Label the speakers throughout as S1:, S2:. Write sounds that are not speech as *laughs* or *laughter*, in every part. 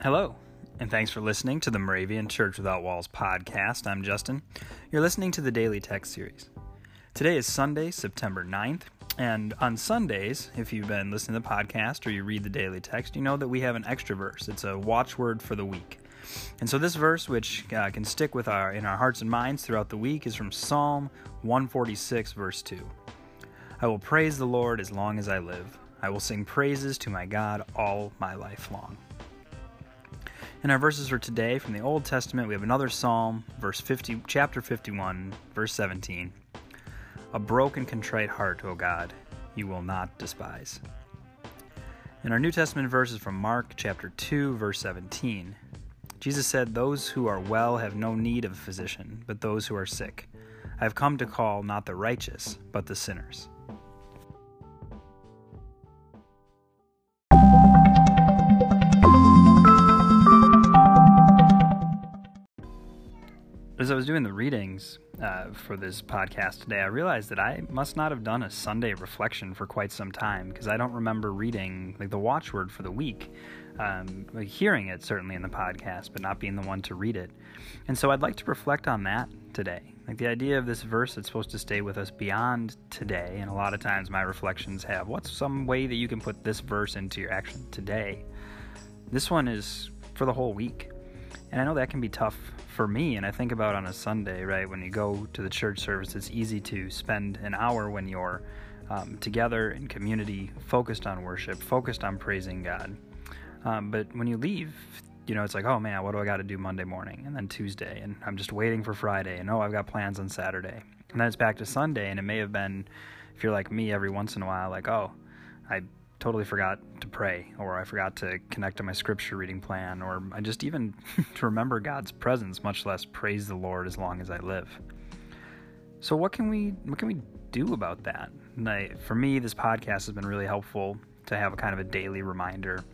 S1: Hello, and thanks for listening to the Moravian Church Without Walls podcast. I'm Justin. You're listening to the Daily Text Series. Today is Sunday, September 9th, and on Sundays, if you've been listening to the podcast or you read the daily text, you know that we have an extra verse. It's a watchword for the week. And so this verse, which uh, can stick with our in our hearts and minds throughout the week, is from Psalm 146, verse 2. I will praise the Lord as long as I live. I will sing praises to my God all my life long. In our verses for today from the Old Testament, we have another psalm, verse 50, chapter 51, verse 17. A broken, contrite heart, O God, you will not despise. In our New Testament verses from Mark chapter 2, verse 17, Jesus said, Those who are well have no need of a physician, but those who are sick. I have come to call not the righteous, but the sinners. As I was doing the readings uh, for this podcast today, I realized that I must not have done a Sunday reflection for quite some time because I don't remember reading like the watchword for the week, um, hearing it certainly in the podcast, but not being the one to read it. And so I'd like to reflect on that today. Like the idea of this verse that's supposed to stay with us beyond today, and a lot of times my reflections have what's some way that you can put this verse into your action today? This one is for the whole week. And I know that can be tough for me. And I think about on a Sunday, right, when you go to the church service, it's easy to spend an hour when you're um, together in community, focused on worship, focused on praising God. Um, but when you leave, you know, it's like, oh man, what do I got to do Monday morning? And then Tuesday, and I'm just waiting for Friday, and oh, I've got plans on Saturday. And then it's back to Sunday, and it may have been, if you're like me, every once in a while, like, oh, I totally forgot to pray, or I forgot to connect to my scripture reading plan, or I just even *laughs* to remember God's presence, much less praise the Lord as long as I live. So what can we what can we do about that? I, for me, this podcast has been really helpful to have a kind of a daily reminder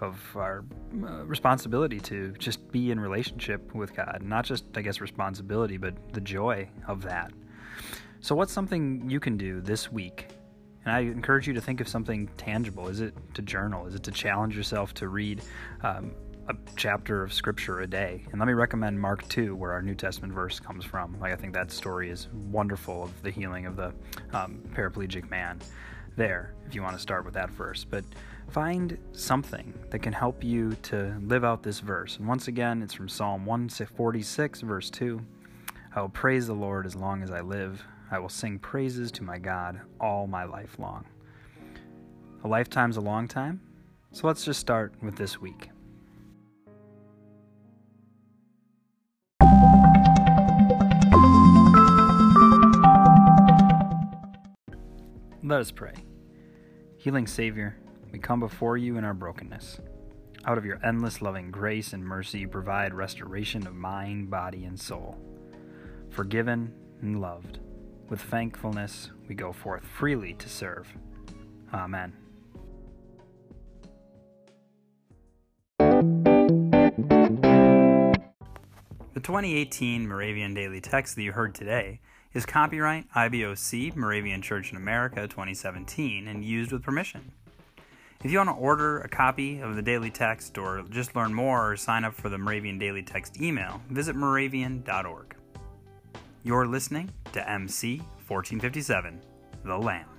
S1: of our uh, responsibility to just be in relationship with God. Not just, I guess, responsibility, but the joy of that. So, what's something you can do this week and I encourage you to think of something tangible. Is it to journal? Is it to challenge yourself to read um, a chapter of scripture a day? And let me recommend Mark 2, where our New Testament verse comes from. Like, I think that story is wonderful of the healing of the um, paraplegic man there, if you want to start with that verse. But find something that can help you to live out this verse. And once again, it's from Psalm 146, verse 2. I will praise the Lord as long as I live. I will sing praises to my God all my life long. A lifetime's a long time, so let's just start with this week. Let us pray. Healing Savior, we come before you in our brokenness. Out of your endless loving grace and mercy, provide restoration of mind, body, and soul. Forgiven and loved. With thankfulness, we go forth freely to serve. Amen. The 2018 Moravian Daily Text that you heard today is copyright IBOC Moravian Church in America 2017 and used with permission. If you want to order a copy of the daily text or just learn more or sign up for the Moravian Daily Text email, visit moravian.org. You're listening to MC 1457, The Lamb.